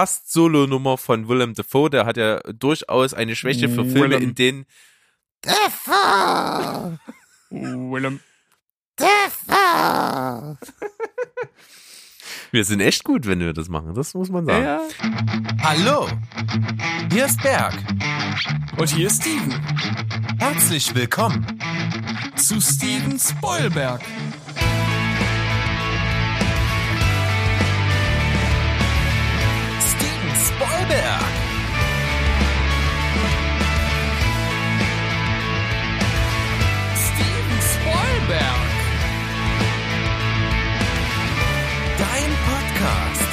fast Solo-Nummer von Willem Dafoe. Der hat ja durchaus eine Schwäche für Filme, Willem. in denen Dafoe. Willem. Dafoe. wir sind echt gut, wenn wir das machen. Das muss man sagen. Ja. Hallo, hier ist Berg. Und hier ist Steven. Herzlich willkommen. Zu Steven Spoilberg. Spoilberg. Steven Spoilberg. Dein Podcast.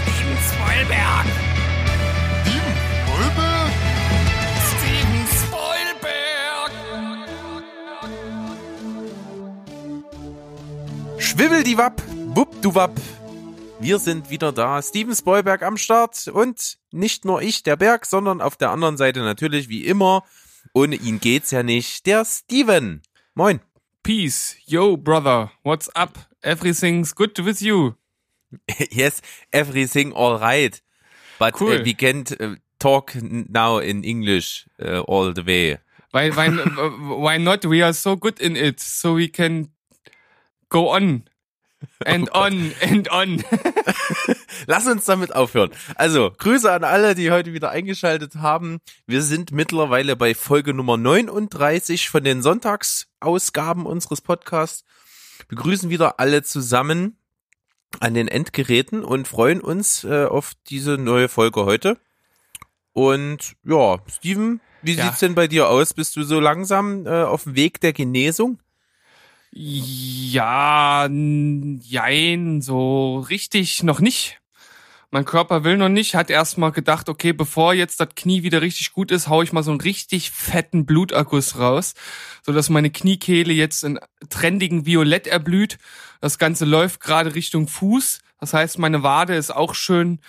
Steven Spoilberg. Steven Spoilberg. Schwibbeldiwapp, wuppduwapp. Wir sind wieder da. Steven Spoilberg am Start und nicht nur ich, der Berg, sondern auf der anderen Seite natürlich wie immer. Ohne ihn geht's ja nicht. Der Steven. Moin. Peace. Yo, brother. What's up? Everything's good with you. yes, everything all right. But Cool. uh, we can't uh, talk now in English uh, all the way. Why, why, why not? We are so good in it, so we can go on. And on and on. Lass uns damit aufhören. Also, Grüße an alle, die heute wieder eingeschaltet haben. Wir sind mittlerweile bei Folge Nummer 39 von den Sonntagsausgaben unseres Podcasts. Begrüßen wieder alle zusammen an den Endgeräten und freuen uns äh, auf diese neue Folge heute. Und ja, Steven, wie Ja. sieht's denn bei dir aus? Bist du so langsam äh, auf dem Weg der Genesung? Ja, jein, so richtig noch nicht. Mein Körper will noch nicht, hat erstmal gedacht, okay, bevor jetzt das Knie wieder richtig gut ist, hau ich mal so einen richtig fetten Bluterguss raus, so dass meine Kniekehle jetzt in trendigen Violett erblüht. Das Ganze läuft gerade Richtung Fuß. Das heißt, meine Wade ist auch schön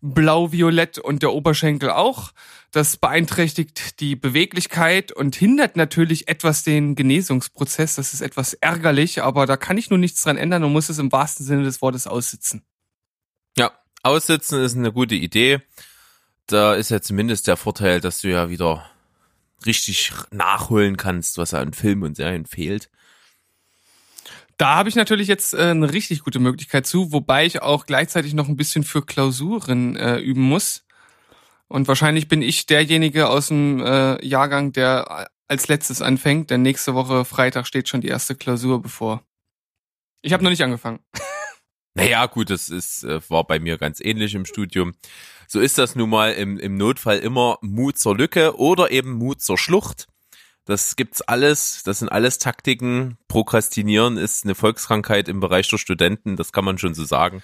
blau-violett und der Oberschenkel auch. Das beeinträchtigt die Beweglichkeit und hindert natürlich etwas den Genesungsprozess. Das ist etwas ärgerlich, aber da kann ich nur nichts dran ändern und muss es im wahrsten Sinne des Wortes aussitzen. Ja, aussitzen ist eine gute Idee. Da ist ja zumindest der Vorteil, dass du ja wieder richtig nachholen kannst, was an Filmen und Serien fehlt. Da habe ich natürlich jetzt äh, eine richtig gute Möglichkeit zu, wobei ich auch gleichzeitig noch ein bisschen für Klausuren äh, üben muss. Und wahrscheinlich bin ich derjenige aus dem äh, Jahrgang, der als letztes anfängt, denn nächste Woche Freitag steht schon die erste Klausur bevor. Ich habe noch nicht angefangen. Naja, gut, das ist, äh, war bei mir ganz ähnlich im Studium. So ist das nun mal im, im Notfall immer Mut zur Lücke oder eben Mut zur Schlucht. Das gibt's alles. Das sind alles Taktiken. Prokrastinieren ist eine Volkskrankheit im Bereich der Studenten. Das kann man schon so sagen.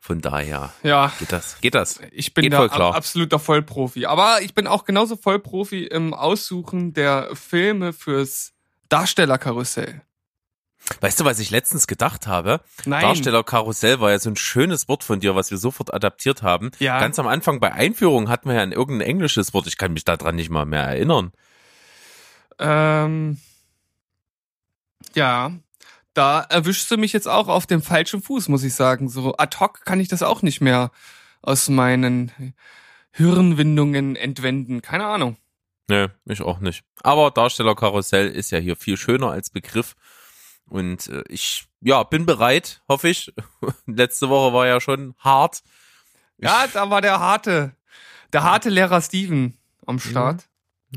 Von daher Ja, geht das. Geht das? ich bin Geht da voll absoluter Vollprofi. Aber ich bin auch genauso Vollprofi im Aussuchen der Filme fürs Darstellerkarussell. Weißt du, was ich letztens gedacht habe? Nein. Darstellerkarussell war ja so ein schönes Wort von dir, was wir sofort adaptiert haben. Ja. Ganz am Anfang bei Einführung hatten wir ja ein irgendein englisches Wort. Ich kann mich daran nicht mal mehr erinnern. Ähm, ja, da erwischst du mich jetzt auch auf dem falschen Fuß, muss ich sagen. So ad hoc kann ich das auch nicht mehr aus meinen Hirnwindungen entwenden. Keine Ahnung. Nee, ich auch nicht. Aber Darstellerkarussell ist ja hier viel schöner als Begriff. Und äh, ich, ja, bin bereit, hoffe ich. Letzte Woche war ja schon hart. Ja, da war der harte, der harte Lehrer Steven am Start.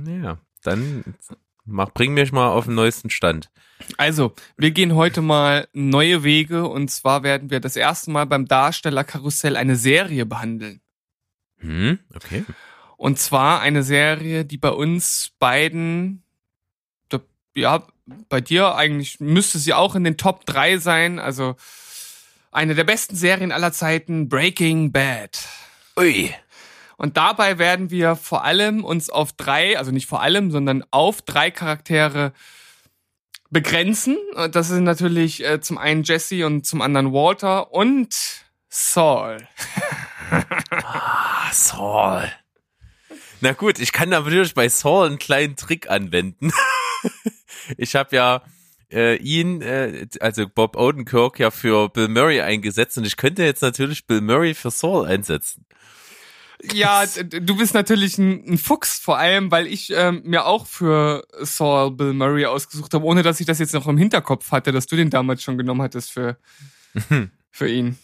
Ja, dann mach, bring mich mal auf den neuesten Stand. Also, wir gehen heute mal neue Wege und zwar werden wir das erste Mal beim Darstellerkarussell eine Serie behandeln. Hm, okay. Und zwar eine Serie, die bei uns beiden, ja, bei dir eigentlich müsste sie auch in den Top 3 sein. Also eine der besten Serien aller Zeiten, Breaking Bad. Ui. Und dabei werden wir vor allem uns auf drei, also nicht vor allem, sondern auf drei Charaktere begrenzen. Und Das sind natürlich äh, zum einen Jesse und zum anderen Walter und Saul. Ah, Saul. Na gut, ich kann natürlich bei Saul einen kleinen Trick anwenden. ich habe ja äh, ihn, äh, also Bob Odenkirk, ja für Bill Murray eingesetzt und ich könnte jetzt natürlich Bill Murray für Saul einsetzen. Ja, du bist natürlich ein, ein Fuchs, vor allem, weil ich ähm, mir auch für Saul Bill Murray ausgesucht habe, ohne dass ich das jetzt noch im Hinterkopf hatte, dass du den damals schon genommen hattest für, für ihn.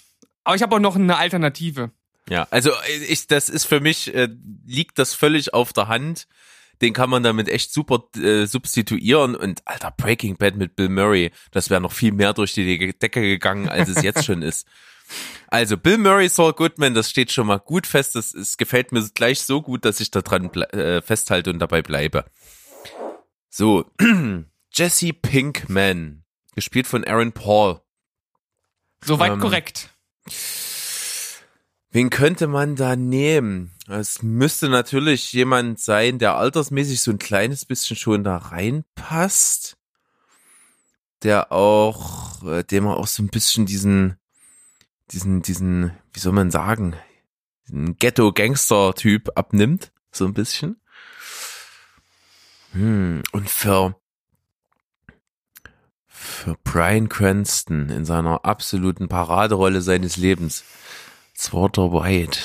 Aber ich habe auch noch eine Alternative. Ja, also äh, ich, das ist für mich, äh, liegt das völlig auf der Hand. Den kann man damit echt super äh, substituieren und alter Breaking Bad mit Bill Murray, das wäre noch viel mehr durch die Decke gegangen, als es jetzt schon ist. Also Bill Murray, Saul Goodman, das steht schon mal gut fest. Das es gefällt mir gleich so gut, dass ich da dran ble- äh, festhalte und dabei bleibe. So, Jesse Pinkman, gespielt von Aaron Paul. Soweit Ähm, korrekt. Wen könnte man da nehmen? Es müsste natürlich jemand sein, der altersmäßig so ein kleines bisschen schon da reinpasst. Der auch, äh, dem er auch so ein bisschen diesen, diesen, diesen, wie soll man sagen, diesen Ghetto-Gangster-Typ abnimmt. So ein bisschen. Hm, und für, für Brian Cranston in seiner absoluten Paraderolle seines Lebens. Walter White.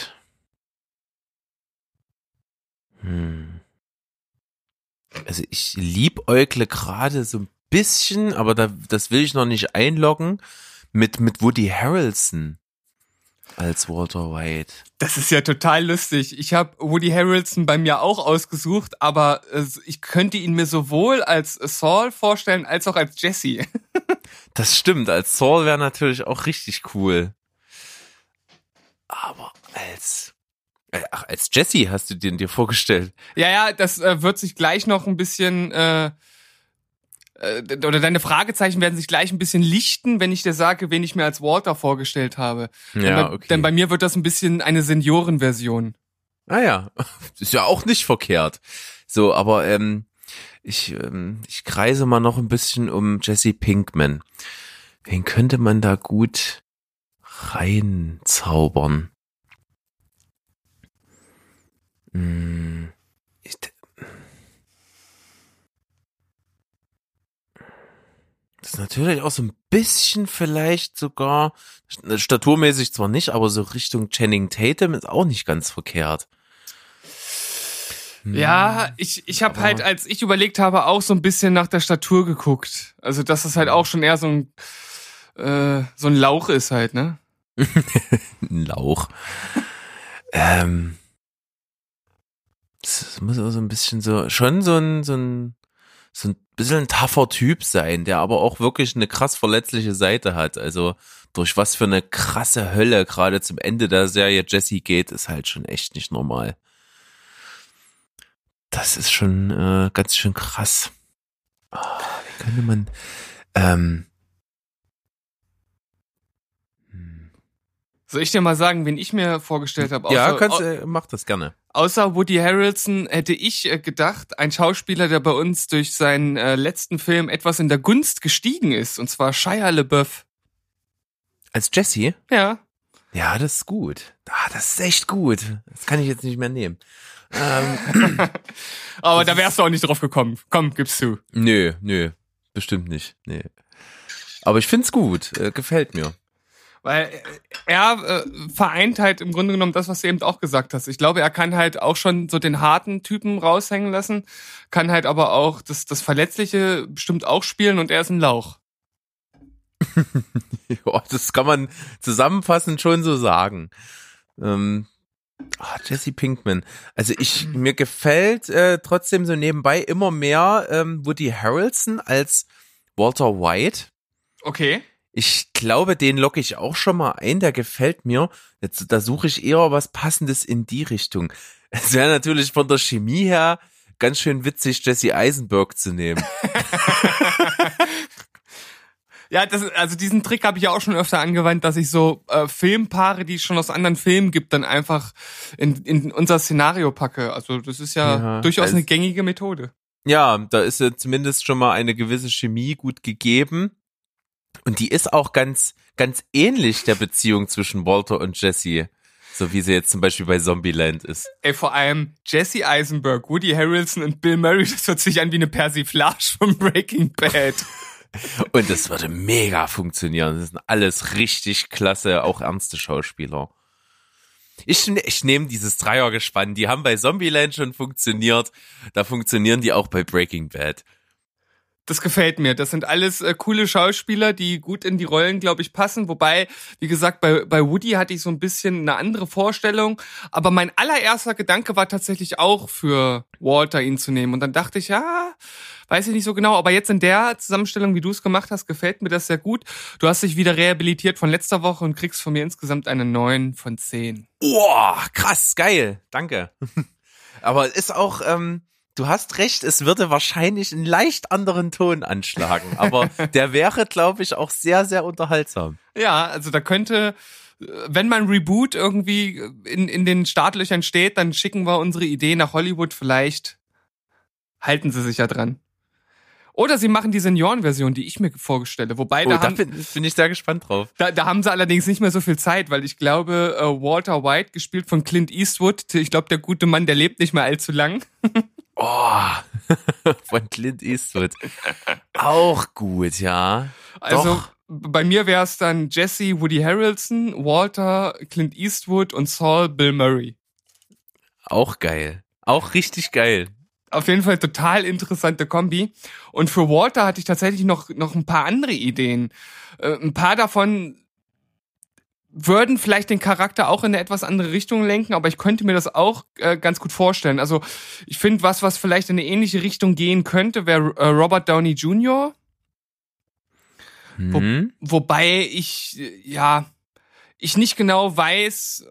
Hm. Also ich liebäugle gerade so ein bisschen, aber da, das will ich noch nicht einloggen, mit, mit Woody Harrelson als Walter White. Das ist ja total lustig. Ich habe Woody Harrelson bei mir auch ausgesucht, aber äh, ich könnte ihn mir sowohl als Saul vorstellen als auch als Jesse. Das stimmt, als Saul wäre natürlich auch richtig cool. Aber als, äh, ach, als Jesse hast du den dir vorgestellt. Ja, ja, das äh, wird sich gleich noch ein bisschen äh, äh, oder deine Fragezeichen werden sich gleich ein bisschen lichten, wenn ich dir sage, wen ich mir als Walter vorgestellt habe. denn, Ja, bei, okay. denn bei mir wird das ein bisschen eine Seniorenversion. Ah ja, ist ja auch nicht verkehrt. So, aber ähm, ich, ähm, ich kreise mal noch ein bisschen um Jesse Pinkman. Wen könnte man da gut reinzaubern? Hm, das ist natürlich auch so ein bisschen vielleicht sogar, staturmäßig zwar nicht, aber so Richtung Channing Tatum ist auch nicht ganz verkehrt. Hm. Ja, ich, ich habe halt, als ich überlegt habe, auch so ein bisschen nach der Statur geguckt. Also, dass das halt auch schon eher so ein, äh, so ein Lauch ist halt, ne? ein Lauch. ähm, das muss aber so ein bisschen so, schon so ein, so ein, so ein bisschen ein tougher Typ sein, der aber auch wirklich eine krass verletzliche Seite hat. Also durch was für eine krasse Hölle gerade zum Ende der Serie Jesse geht, ist halt schon echt nicht normal. Das ist schon äh, ganz schön krass. Ah, wie könnte man, ähm, Soll ich dir mal sagen, wen ich mir vorgestellt habe? ja, kannst, äh, mach das gerne. Außer Woody Harrelson hätte ich äh, gedacht, ein Schauspieler, der bei uns durch seinen äh, letzten Film etwas in der Gunst gestiegen ist, und zwar Shia LaBeouf. Als Jesse? Ja. Ja, das ist gut. Ah, das ist echt gut. Das kann ich jetzt nicht mehr nehmen. Ähm, Aber da wärst du auch nicht drauf gekommen. Komm, gib's zu. nö, nö, bestimmt nicht. Nee. Aber ich find's gut. Äh, gefällt mir. Weil äh, er äh, vereint halt im Grunde genommen das, was du eben auch gesagt hast. Ich glaube, er kann halt auch schon so den harten Typen raushängen lassen, kann halt aber auch das, das Verletzliche bestimmt auch spielen und er ist ein Lauch. Ja, das kann man zusammenfassend schon so sagen. Ähm, ah, Jesse Pinkman. Also ich, mir gefällt äh, trotzdem so nebenbei immer mehr ähm, Woody Harrelson als Walter White. Okay. Ich glaube, den locke ich auch schon mal ein, der gefällt mir. Jetzt, da suche ich eher was Passendes in die Richtung. Es wäre natürlich von der Chemie her ganz schön witzig, Jesse Eisenberg zu nehmen. Ja, das, also diesen Trick habe ich ja auch schon öfter angewandt, dass ich so äh, Filmpaare, die es schon aus anderen Filmen gibt, dann einfach in, in unser Szenario packe. Also das ist ja, Ja, durchaus also- eine gängige Methode. Ja, da ist ja zumindest schon mal eine gewisse Chemie gut gegeben. Und die ist auch ganz, ganz ähnlich der Beziehung zwischen Walter und Jesse. So wie sie jetzt zum Beispiel bei Zombieland ist. Ey, vor allem Jesse Eisenberg, Woody Harrelson und Bill Murray, das hört sich an wie eine Persiflage von Breaking Bad. Und das würde mega funktionieren. Das sind alles richtig klasse, auch ernste Schauspieler. Ich, ich nehme dieses Dreiergespann. Die haben bei Zombieland schon funktioniert. Da funktionieren die auch bei Breaking Bad. Das gefällt mir. Das sind alles äh, coole Schauspieler, die gut in die Rollen, glaube ich, passen. Wobei, wie gesagt, bei, bei Woody hatte ich so ein bisschen eine andere Vorstellung. Aber mein allererster Gedanke war tatsächlich auch für Walter ihn zu nehmen. Und dann dachte ich, ja, weiß ich nicht so genau. Aber jetzt in der Zusammenstellung, wie du es gemacht hast, gefällt mir das sehr gut. Du hast dich wieder rehabilitiert von letzter Woche und kriegst von mir insgesamt eine 9 von 10. Boah, krass, geil. Danke. Aber es ist auch, ähm, du hast recht, es würde wahrscheinlich einen leicht anderen Ton anschlagen. Aber der wäre, glaube ich, auch sehr, sehr unterhaltsam. Ja, also da könnte, wenn man Reboot irgendwie in, in den Startlöchern steht, dann schicken wir unsere Idee nach Hollywood. Vielleicht halten sie sich ja dran. Oder sie machen die Seniorenversion, die ich mir vorstelle. Wobei Oh, da, da haben, bin, bin ich sehr gespannt drauf. da, da haben sie allerdings nicht mehr so viel Zeit, weil ich glaube, äh, Walter White, gespielt von Clint Eastwood, ich glaube, der gute Mann, der lebt nicht mehr allzu lang. Oh, von Clint Eastwood. Auch gut, ja. Also Doch. bei mir wäre es dann Jesse, Woody Harrelson, Walter, Clint Eastwood und Saul Bill Murray. Auch geil. Auch richtig geil. auf jeden Fall total interessante Kombi. Und für Walter hatte ich tatsächlich noch, noch ein paar andere Ideen. Äh, ein paar davon würden vielleicht den Charakter auch in eine etwas andere Richtung lenken, aber ich könnte mir das auch äh, ganz gut vorstellen. Also ich finde, was, was vielleicht in eine ähnliche Richtung gehen könnte, wäre äh, Robert Downey Jr., Hm. wobei ich, ja, ich nicht genau weiß,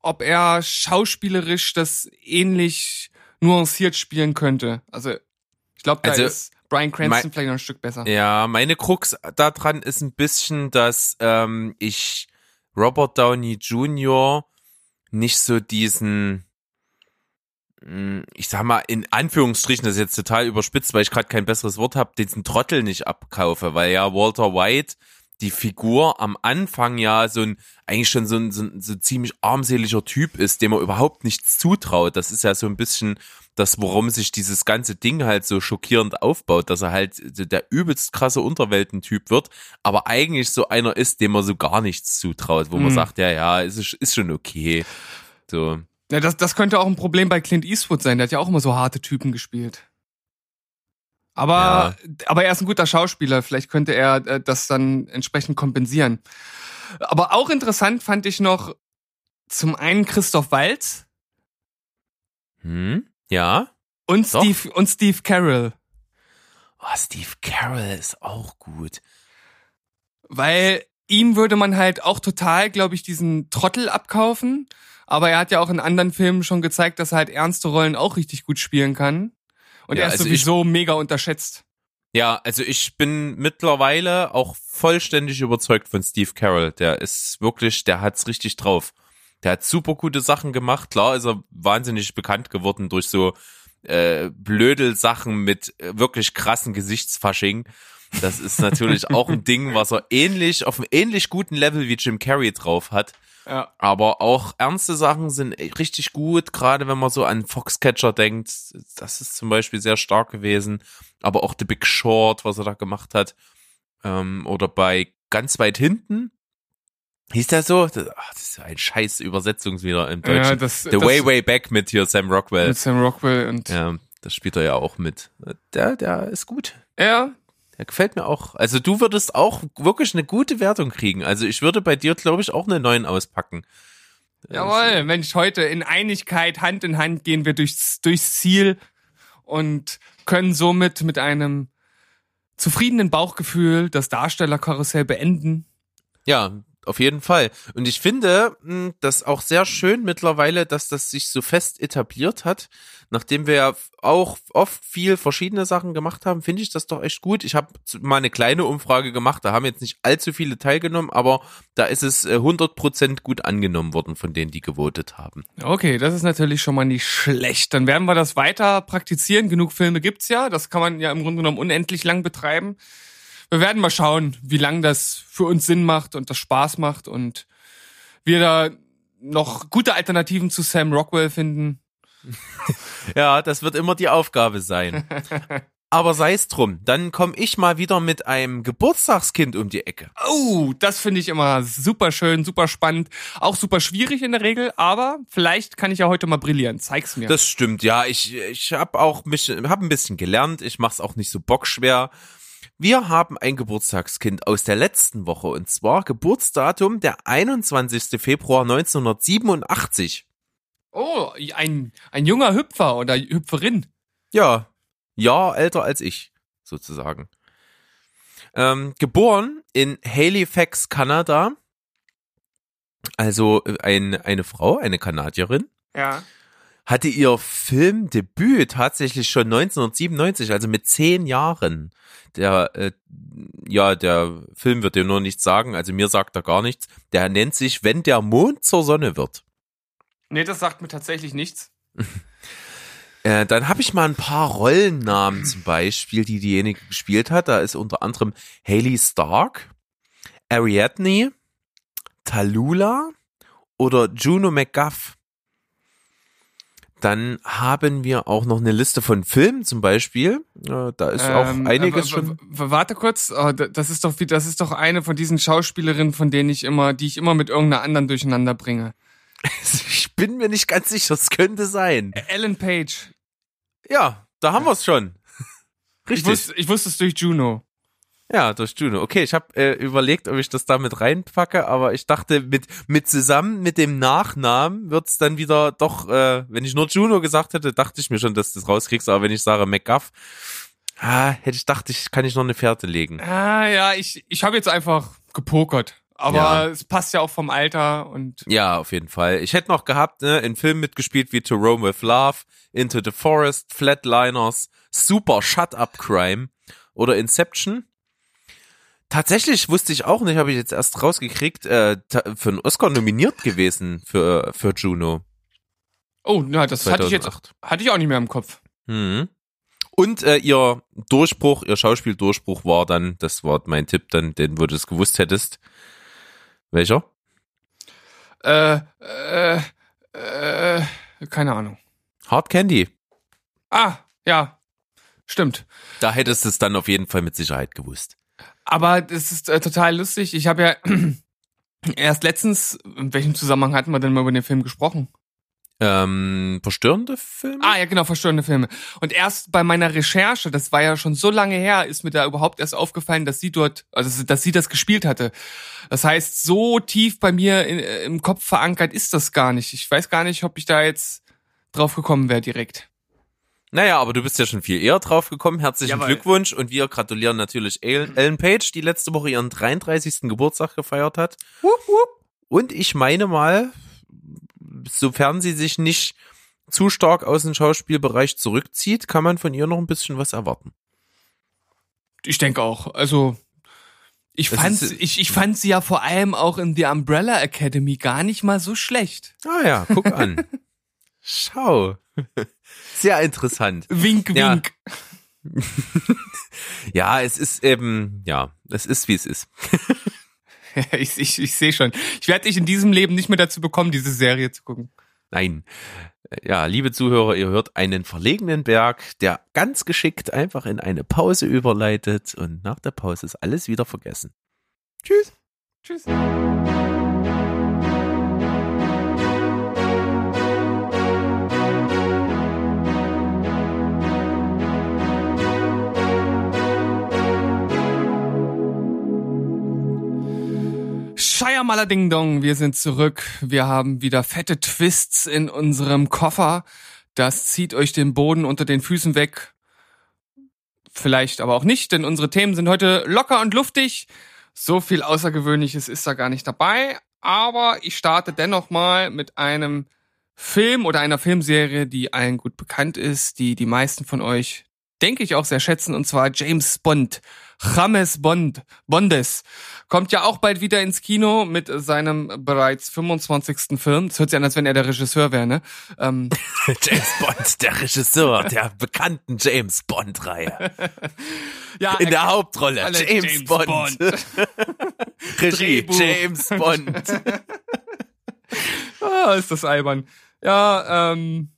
ob er schauspielerisch das ähnlich nuanciert spielen könnte. Also ich glaube, da Also, ist Brian Cranston mein- vielleicht noch ein Stück besser. Ja, meine Krux daran ist ein bisschen, dass ähm, ich Robert Downey Jr. nicht so diesen, mh, ich sag mal, in Anführungsstrichen, das ist jetzt total überspitzt, weil ich gerade kein besseres Wort habe, diesen Trottel nicht abkaufe, weil ja Walter White die Figur am Anfang ja so ein, eigentlich schon so ein, so ein so ziemlich armseliger Typ ist, dem er überhaupt nichts zutraut. Das ist ja so ein bisschen das, worum sich dieses ganze Ding halt so schockierend aufbaut, dass er halt der übelst krasse Unterweltentyp wird, aber eigentlich so einer ist, dem man so gar nichts zutraut, wo man Mhm. sagt, ja, ja, ist, ist schon okay. So. Ja, das, das könnte auch ein Problem bei Clint Eastwood sein. Der hat ja auch immer so harte Typen gespielt. Aber, aber er ist ein guter Schauspieler. Vielleicht könnte er äh, das dann entsprechend kompensieren. Aber auch interessant fand ich noch zum einen Christoph Waltz Hm? Ja? und Doch. Steve, und Steve Carroll. Oh, Steve Carroll ist auch gut. Weil ihm würde man halt auch total, glaube ich, diesen Trottel abkaufen. Aber er hat ja auch in anderen Filmen schon gezeigt, dass er halt ernste Rollen auch richtig gut spielen kann. Und Ja, er ist also ich- sowieso mega unterschätzt. Ja, also ich bin mittlerweile auch vollständig überzeugt von Steve Carroll. Der ist wirklich, der hat's richtig drauf. Der hat super gute Sachen gemacht. Klar ist er wahnsinnig bekannt geworden durch so äh, Blödel-Sachen mit äh, wirklich krassen Gesichtsfasching. Das ist natürlich auch ein Ding, was er ähnlich, auf einem ähnlich guten Level wie Jim Carrey drauf hat. Ja. Aber auch ernste Sachen sind richtig gut, gerade wenn man so an Foxcatcher denkt. Das ist zum Beispiel sehr stark gewesen. Aber auch The Big Short, was er da gemacht hat. Ähm, oder bei ganz weit hinten. Hieß der so? Das, ach, das ist ja ein scheiß Übersetzungswieder im Deutschen. Ja, das, The das, Way Way Back mit hier Sam Rockwell. mit Sam Rockwell und Ja, das spielt er ja auch mit. Der, der ist gut. ja, Der gefällt mir auch. Also du würdest auch wirklich eine gute Wertung kriegen. Also ich würde bei dir, glaube ich, auch eine 9 auspacken. jawohl, Mensch, heute in Einigkeit, Hand in Hand gehen wir durchs, durchs Ziel und können somit mit einem zufriedenen Bauchgefühl das Darstellerkarussell beenden. Ja, auf jeden Fall. Und ich finde mh, das auch sehr schön mittlerweile, dass das sich so fest etabliert hat. Nachdem wir ja auch oft viel verschiedene Sachen gemacht haben, finde ich das doch echt gut. Ich habe mal eine kleine Umfrage gemacht, da haben jetzt nicht allzu viele teilgenommen, aber da ist es äh, 100% gut angenommen worden von denen, die gewotet haben. Okay, das ist natürlich schon mal nicht schlecht. Dann werden wir das weiter praktizieren. Genug Filme gibt's ja. Das kann man ja im Grunde genommen unendlich lang betreiben. Wir werden mal schauen, wie lang das für uns Sinn macht und das Spaß macht und wir da noch gute Alternativen zu Sam Rockwell finden. Ja, das wird immer die Aufgabe sein. Aber sei es drum, dann komme ich mal wieder mit einem Geburtstagskind um die Ecke. Oh, das finde ich immer super schön, super spannend, auch super schwierig in der Regel, aber vielleicht kann ich ja heute mal brillieren. Zeig's mir. Das stimmt, ja. Ich, ich habe auch mich, hab ein bisschen gelernt. Ich mach's auch nicht so bockschwer. Wir haben ein Geburtstagskind aus der letzten Woche und zwar Geburtsdatum der 21. Februar 1987. oh, ein, ein junger Hüpfer oder Hüpferin. Ja, Jahr älter als ich, sozusagen. Ähm, geboren in Halifax, Kanada. Also äh, ein, eine Frau, eine Kanadierin. Ja. Hatte ihr Filmdebüt tatsächlich schon 1997, also mit zehn Jahren. Der, äh, ja, der Film wird dir nur nichts sagen, also mir sagt er gar nichts. Der nennt sich Wenn der Mond zur Sonne wird. Nee, das sagt mir tatsächlich nichts. Äh, dann habe ich mal ein paar Rollennamen zum Beispiel, die diejenige gespielt hat. Da ist unter anderem Haley Stark, Ariadne, Tallulah oder Juno McGuff. Dann haben wir auch noch eine Liste von Filmen zum Beispiel. Äh, da ist auch Ähm, einiges schon. Warte kurz, oh, das ist doch wie, das ist doch eine von diesen Schauspielerinnen, von denen ich immer, die ich immer mit irgendeiner anderen durcheinander bringe. Ich bin mir nicht ganz sicher, es könnte sein. Ellen Page. Ja, da haben wir es schon. Ich Richtig. wusste, ich wusste es durch Juno. Ja, durch Juno. Okay, ich habe äh, überlegt, ob ich das da mit reinpacke, aber ich dachte, mit, mit zusammen mit dem Nachnamen wird's dann wieder doch, äh, wenn ich nur Juno gesagt hätte, dachte ich mir schon, dass du das rauskriegst, aber wenn ich sage McGuff, ah, hätte ich dachte ich, kann ich noch eine Fährte legen. Ah, ja, ich, ich habe jetzt einfach gepokert. Aber Ja. es passt ja auch vom Alter und Ja, auf jeden Fall. Ich hätte noch gehabt, ne, in Filmen mitgespielt wie To Rome with Love, Into the Forest, Flatliners, Super Shut Up Crime oder Inception. Tatsächlich wusste ich auch nicht, habe ich jetzt erst rausgekriegt, äh, für einen Oscar nominiert gewesen für, für Juno. oh, na, das hatte ich jetzt 2008. hatte ich auch nicht mehr im Kopf. Mhm. Und äh, ihr Durchbruch, ihr Schauspieldurchbruch war dann, das war mein Tipp dann, den wo du es gewusst hättest. Welcher? Äh, äh, äh, keine Ahnung. Hard Candy. Ah, ja. Stimmt. Da hättest du es dann auf jeden Fall mit Sicherheit gewusst. Aber das ist äh, total lustig. Ich habe ja erst letztens, in welchem Zusammenhang hatten wir denn mal über den Film gesprochen? Ähm, verstörende Filme? Ah, ja, genau, verstörende Filme. Und erst bei meiner Recherche, das war ja schon so lange her, ist mir da überhaupt erst aufgefallen, dass sie dort, also dass sie das gespielt hatte. Das heißt, so tief bei mir in, äh, im Kopf verankert ist das gar nicht. Ich weiß gar nicht, ob ich da jetzt drauf gekommen wäre direkt. Naja, aber du bist ja schon viel eher drauf gekommen. Herzlichen Jawohl. Glückwunsch und wir gratulieren natürlich Ellen Ellen Page, die letzte Woche ihren 33. Geburtstag gefeiert hat. Und ich meine mal, sofern sie sich nicht zu stark aus dem Schauspielbereich zurückzieht, kann man von ihr noch ein bisschen was erwarten. Ich denke auch. Also ich Das fand, ist- ich, ich fand sie ja vor allem auch in The Umbrella Academy gar nicht mal so schlecht. Ah ja, guck an. Schau. Sehr interessant. Wink, Ja. wink. Ja, es ist eben, ja, es ist wie es ist. ich ich, ich sehe schon. Ich werde dich in diesem Leben nicht mehr dazu bekommen, diese Serie zu gucken. Nein. Ja, liebe Zuhörer, ihr hört einen verlegenen Berg, der ganz geschickt einfach in eine Pause überleitet und nach der Pause ist alles wieder vergessen. Tschüss. Tschüss. Scheiermaler Ding Dong, wir sind zurück. Wir haben wieder fette Twists in unserem Koffer. Das zieht euch den Boden unter den Füßen weg. Vielleicht aber auch nicht, denn unsere Themen sind heute locker und luftig. So viel Außergewöhnliches ist da gar nicht dabei. Aber ich starte dennoch mal mit einem Film oder einer Filmserie, die allen gut bekannt ist, die die meisten von euch, denke ich, auch sehr schätzen, und zwar James Bond. James Bond, Bondes, kommt ja auch bald wieder ins Kino mit seinem bereits 25. Film. Das hört sich an, als wenn er der Regisseur wäre, ne? Ähm, James Bond, der Regisseur der bekannten James Bond-Reihe. ja, In er- der Hauptrolle James, James Bond. Bond. Regie Drehbuch. James Bond. Ah, ist das albern. Ja, ähm,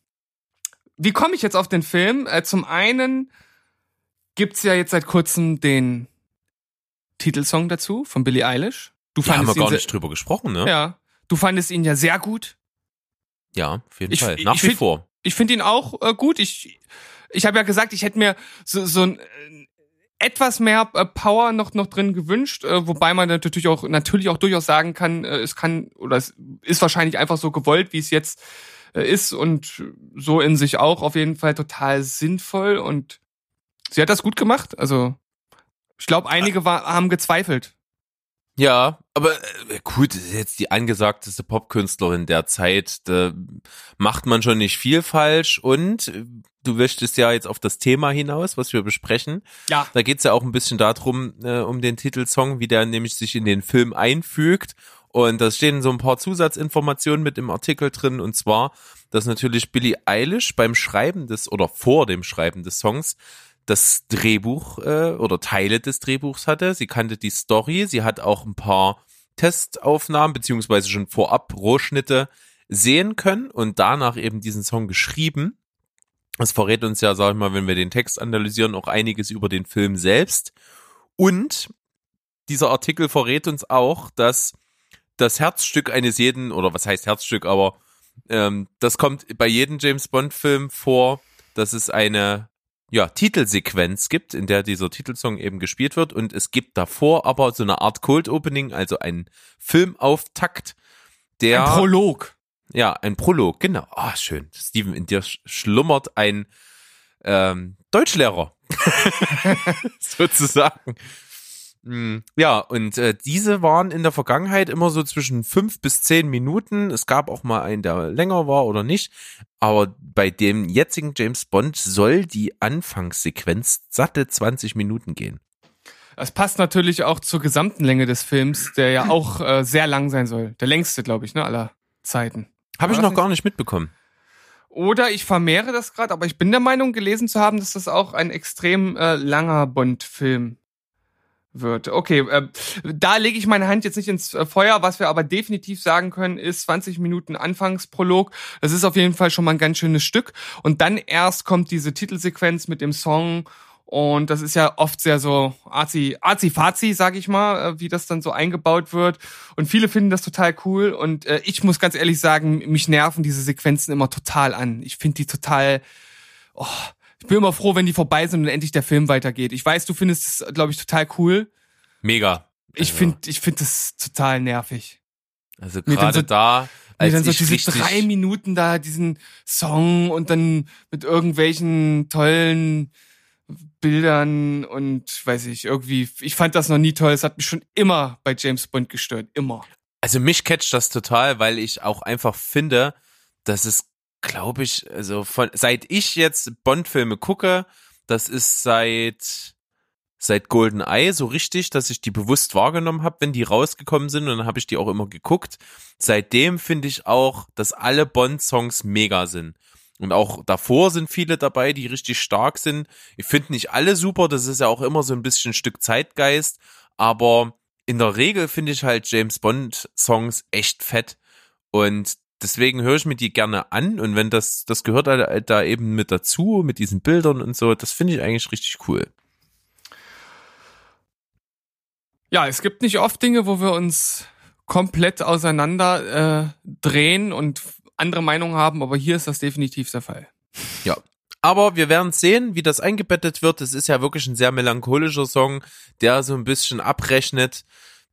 wie komme ich jetzt auf den Film? Äh, zum einen gibt's ja jetzt seit kurzem den Titelsong dazu von Billie Eilish. Du Da haben wir fandest gar ihn nicht drüber gesprochen, ne? ja, du fandest ihn ja sehr gut. Ja, auf jeden Ich- Fall. ich Nach wie find- vor. Ich finde ihn auch äh, gut. Ich ich habe ja gesagt, ich hätte mir so, so ein äh, etwas mehr äh, Power noch noch drin gewünscht, äh, wobei man natürlich auch natürlich auch durchaus sagen kann, äh, es kann oder es ist wahrscheinlich einfach so gewollt, wie es jetzt äh, ist und so in sich auch auf jeden Fall total sinnvoll und sie hat das gut gemacht. Also ich glaube, einige war, haben gezweifelt. Ja, aber äh, gut, das ist jetzt die angesagteste Popkünstlerin der Zeit. Da macht man schon nicht viel falsch. Und äh, du möchtest ja jetzt auf das Thema hinaus, was wir besprechen. Ja. Da geht's ja auch ein bisschen darum, äh, um den Titelsong, wie der nämlich sich in den Film einfügt. Und da stehen so ein paar Zusatzinformationen mit im Artikel drin. Und zwar, dass natürlich Billie Eilish beim Schreiben des oder vor dem Schreiben des Songs das Drehbuch äh, oder Teile des Drehbuchs hatte. Sie kannte die Story. Sie hat auch ein paar Testaufnahmen beziehungsweise schon vorab Rohschnitte sehen können und danach eben diesen Song geschrieben. Das verrät uns ja, sag ich mal, wenn wir den Text analysieren, auch einiges über den Film selbst. Und dieser Artikel verrät uns auch, dass das Herzstück eines jeden, oder was heißt Herzstück, aber ähm, das kommt bei jedem James Bond-Film vor, dass es eine ja, Titelsequenz gibt, in der dieser Titelsong eben gespielt wird und es gibt davor aber so eine Art Cold Opening, also ein Filmauftakt, der Ein Prolog. ja, ein Prolog, genau. Ah, schön. Steven, in dir sch- schlummert ein ähm, Deutschlehrer. Sozusagen. Mm, Ja, und äh, diese waren in der Vergangenheit immer so zwischen fünf bis zehn Minuten. Es gab auch mal einen, der länger war oder nicht. Aber bei dem jetzigen James Bond soll die Anfangssequenz satte 20 Minuten gehen. Das passt natürlich auch zur gesamten Länge des Films, der ja auch äh, sehr lang sein soll. Der längste, glaube ich, ne, aller Zeiten. Habe ich noch gar nicht mitbekommen. Oder ich vermehre das gerade, aber ich bin der Meinung, gelesen zu haben, dass das auch ein extrem äh, langer Bond-Film wird. Okay, äh, da lege ich meine Hand jetzt nicht ins äh, Feuer. Was wir aber definitiv sagen können, ist 20 Minuten Anfangsprolog. Das ist auf jeden Fall schon mal ein ganz schönes Stück. Und dann erst kommt diese Titelsequenz mit dem Song. Und das ist ja oft sehr so arzi, arzi-fazi, sag ich mal, äh, wie das dann so eingebaut wird. Und viele finden das total cool. Und äh, ich muss ganz ehrlich sagen, mich nerven diese Sequenzen immer total an. Ich finde die total, oh, ich bin immer froh, wenn die vorbei sind und endlich der Film weitergeht. Ich weiß, du findest es, glaube ich, total cool. Mega. Ich Also- finde, ich finde das total nervig. Also gerade so- da, als dann so diese drei Minuten da diesen Song und dann mit irgendwelchen tollen Bildern und weiß ich, irgendwie, ich fand das noch nie toll. Es hat mich schon immer bei James Bond gestört. Immer. Also mich catcht das total, weil ich auch einfach finde, dass es, glaube ich, also von seit ich jetzt Bond-Filme gucke, das ist seit seit Golden Eye so richtig, dass ich die bewusst wahrgenommen habe, wenn die rausgekommen sind und dann habe ich die auch immer geguckt. Seitdem finde ich auch, dass alle Bond-Songs mega sind. Und auch davor sind viele dabei, die richtig stark sind. Ich finde nicht alle super, das ist ja auch immer so ein bisschen ein Stück Zeitgeist, aber in der Regel finde ich halt James Bond Songs echt fett und deswegen höre ich mir die gerne an und wenn das das gehört halt da eben mit dazu mit diesen Bildern und so, das finde ich eigentlich richtig cool. Ja, es gibt nicht oft Dinge, wo wir uns komplett auseinander äh, drehen und andere Meinungen haben, aber hier ist das definitiv der Fall. Ja. Aber wir werden sehen, wie das eingebettet wird. Es ist ja wirklich ein sehr melancholischer Song, der so ein bisschen abrechnet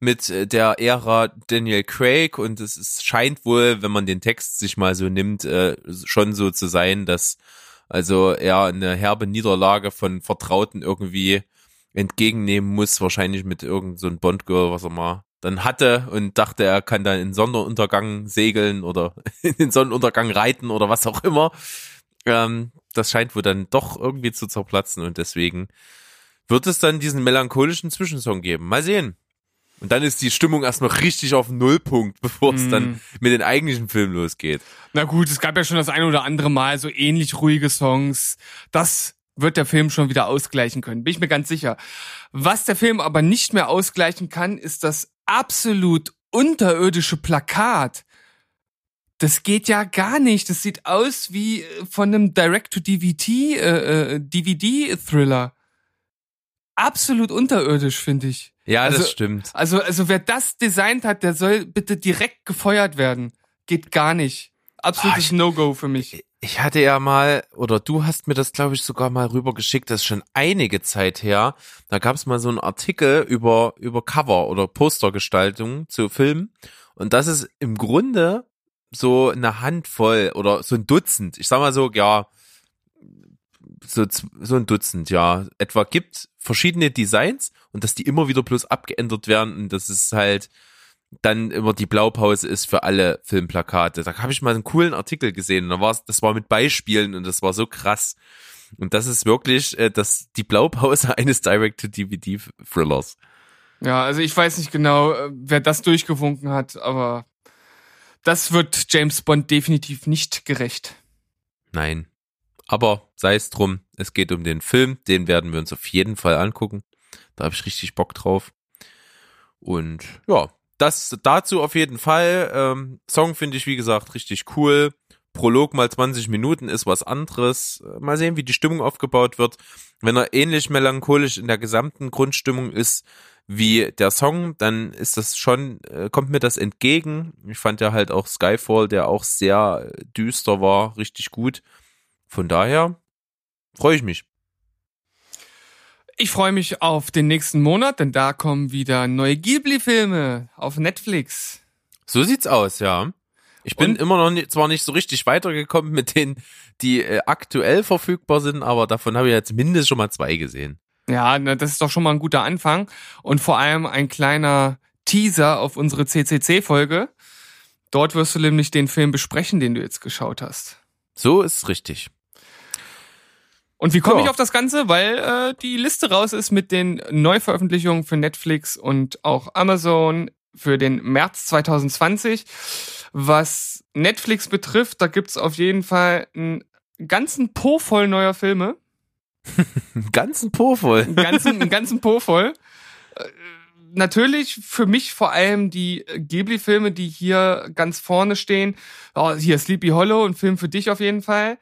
mit äh, der Ära Daniel Craig und es ist, scheint wohl, wenn man den Text sich mal so nimmt, äh, schon so zu sein, dass also er eine herbe Niederlage von Vertrauten irgendwie entgegennehmen muss, wahrscheinlich mit irgend so Bondgirl, was er mal dann hatte und dachte, er kann dann in Sonnenuntergang segeln oder in den Sonnenuntergang reiten oder was auch immer. Ähm, das scheint wohl dann doch irgendwie zu zerplatzen und deswegen wird es dann diesen melancholischen Zwischensong geben. Mal sehen. Und dann ist die Stimmung erstmal richtig auf Nullpunkt, bevor es Mm. dann mit den eigentlichen Film losgeht. Na gut, es gab ja schon das ein oder andere Mal so ähnlich ruhige Songs. Das wird der Film schon wieder ausgleichen können, bin ich mir ganz sicher. Was der Film aber nicht mehr ausgleichen kann, ist das absolut unterirdische Plakat. Das geht ja gar nicht. Das sieht aus wie äh, von einem Direct-to-DVD, äh, äh, DVD-Thriller. absolut unterirdisch, finde ich. Ja, Also- das stimmt. Also, also wer das designt hat, der soll bitte direkt gefeuert werden. Geht gar nicht. Absolutes ich- No-Go für mich. Ich hatte ja mal, oder du hast mir das, glaube ich, sogar mal rübergeschickt, das ist schon einige Zeit her. Da gab es mal so einen Artikel über, über Cover oder Postergestaltung zu Filmen. Und das ist im Grunde so eine Handvoll oder so ein Dutzend. Ich sag mal so, ja, so, so ein Dutzend, ja, etwa gibt verschiedene Designs und dass die immer wieder bloß abgeändert werden und das ist halt dann immer die Blaupause ist für alle Filmplakate. Da habe ich mal einen coolen Artikel gesehen und da war's, das war mit Beispielen und das war so krass. Und das ist wirklich äh, das, die Blaupause eines Direct-to-DVD-Thrillers. Ja, also ich weiß nicht genau, äh, wer das durchgewunken hat, aber das wird James Bond definitiv nicht gerecht. Nein. Aber sei es drum, es geht um den Film, den werden wir uns auf jeden Fall angucken. Da habe ich richtig Bock drauf. Und ja, das dazu auf jeden Fall. Ähm, Song finde ich, wie gesagt, richtig cool. Prolog mal 20 Minuten ist was anderes. Äh, Mal sehen, wie die Stimmung aufgebaut wird. Wenn er ähnlich melancholisch in der gesamten Grundstimmung ist wie der Song, dann ist das schon, äh, kommt mir das entgegen. Ich fand ja halt auch Skyfall, der auch sehr äh, düster war, richtig gut. Von daher freue ich mich. Ich freue mich auf den nächsten Monat, denn da kommen wieder neue Ghibli-Filme auf Netflix. So sieht's aus, ja. Ich bin Und- immer noch nicht, zwar nicht so richtig weitergekommen mit denen, die äh, aktuell verfügbar sind, aber davon habe ich jetzt mindestens schon mal zwei gesehen. Ja, na, das ist doch schon mal ein guter Anfang. Und vor allem ein kleiner Teaser auf unsere CCC-Folge. Dort wirst du nämlich den Film besprechen, den du jetzt geschaut hast. So ist richtig. Und wie komme Ja. ich auf das Ganze? Weil äh, die Liste raus ist mit den Neuveröffentlichungen für Netflix und auch Amazon für den März 2020. Was Netflix betrifft, da gibt's auf jeden Fall einen ganzen Po voll neuer Filme. Ganzen Po voll. Einen ganzen, einen ganzen Po voll. Äh, Natürlich für mich vor allem die Ghibli-Filme, die hier ganz vorne stehen. Oh, hier Sleepy Hollow, ein Film für dich auf jeden Fall.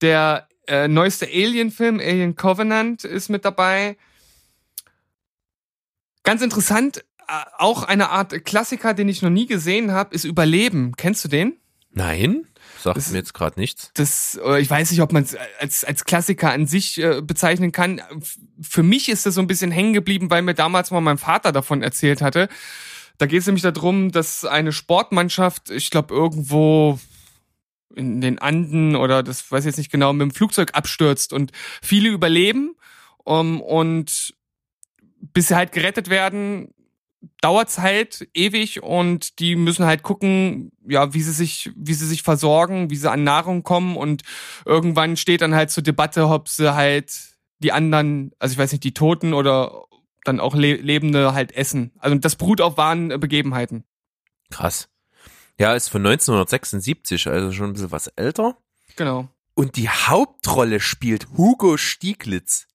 Der äh, neueste Alien-Film, Alien Covenant, ist mit dabei. Ganz interessant, äh, auch eine Art Klassiker, den ich noch nie gesehen habe, ist Überleben. Kennst du den? Nein, sagt Das- mir jetzt gerade nichts. das, äh, ich weiß nicht, ob man es als, als Klassiker an sich äh, bezeichnen kann. Für mich ist das so ein bisschen hängen geblieben, weil mir damals mal mein Vater davon erzählt hatte. Da geht es nämlich darum, dass eine Sportmannschaft, ich glaube irgendwo in den Anden oder das weiß ich jetzt nicht genau, mit dem Flugzeug abstürzt und viele überleben um, und bis sie halt gerettet werden, dauert's halt ewig und die müssen halt gucken, ja, wie sie sich, wie sie sich versorgen, wie sie an Nahrung kommen und irgendwann steht dann halt zur Debatte, ob sie halt die anderen, also ich weiß nicht, die Toten oder dann auch Le Lebende halt essen. Also das beruht auf wahren Begebenheiten. Krass. Ja, ist von 1976, also schon ein bisschen was älter. Genau. Und die Hauptrolle spielt Hugo Stieglitz.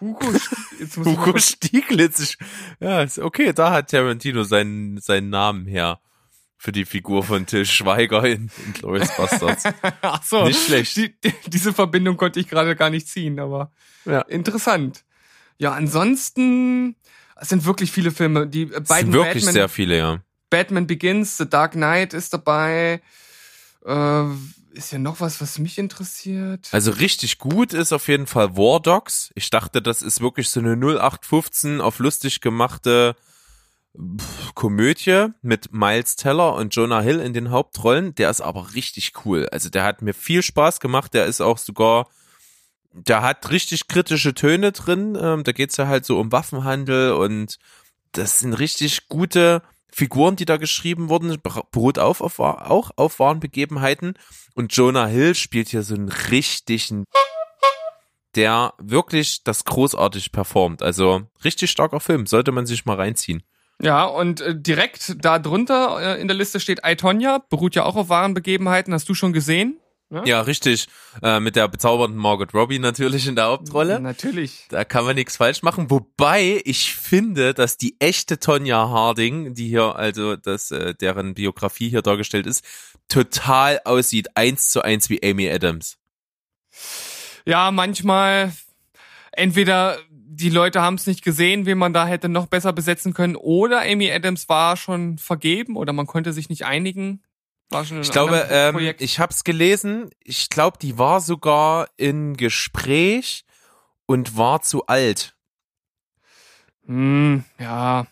Hugo, ich Hugo Stieglitz. ist- Ja, ist okay, da hat Tarantino seinen, seinen Namen her. Für die Figur von Till Schweiger in, in Glorious Bastards. Ach so. Nicht schlecht. Die, die, diese Verbindung konnte ich gerade gar nicht ziehen, aber Ja. interessant. Ja, ansonsten es sind wirklich viele Filme. Die äh, Es beiden sind wirklich Batman, sehr viele, ja. Batman Begins, The Dark Knight ist dabei. Äh, ist ja noch was, was mich interessiert. Also richtig gut ist auf jeden Fall War Dogs. Ich dachte, das ist wirklich so eine 0815 auf lustig gemachte Komödie mit Miles Teller und Jonah Hill in den Hauptrollen. Der ist aber richtig cool. Also der hat mir viel Spaß gemacht. Der ist auch sogar, der hat richtig kritische Töne drin. Ähm, da geht's ja halt so um Waffenhandel und das sind richtig gute Figuren, die da geschrieben wurden, beruht auf, auf auch auf wahren Begebenheiten. Und Jonah Hill spielt hier so einen richtigen, der wirklich das großartig performt. Also richtig starker Film, sollte man sich mal reinziehen. Ja, und äh, direkt da drunter äh, in der Liste steht I, beruht ja auch auf wahren Begebenheiten. Hast du schon gesehen? Ja, richtig. Äh, mit der bezaubernden Margot Robbie natürlich in der Hauptrolle. Natürlich. Da kann man nichts falsch machen. Wobei ich finde, dass die echte Tonja Harding, die hier, also das, äh, deren Biografie hier dargestellt ist, total aussieht, eins zu eins wie Amy Adams. Ja, manchmal entweder die Leute haben es nicht gesehen, wen man da hätte noch besser besetzen können. Oder Amy Adams war schon vergeben oder man konnte sich nicht einigen. War schon in Ich glaube, ähm, ich habe es gelesen. Ich glaube, die war sogar in Gespräch und war zu alt, Hm, ja.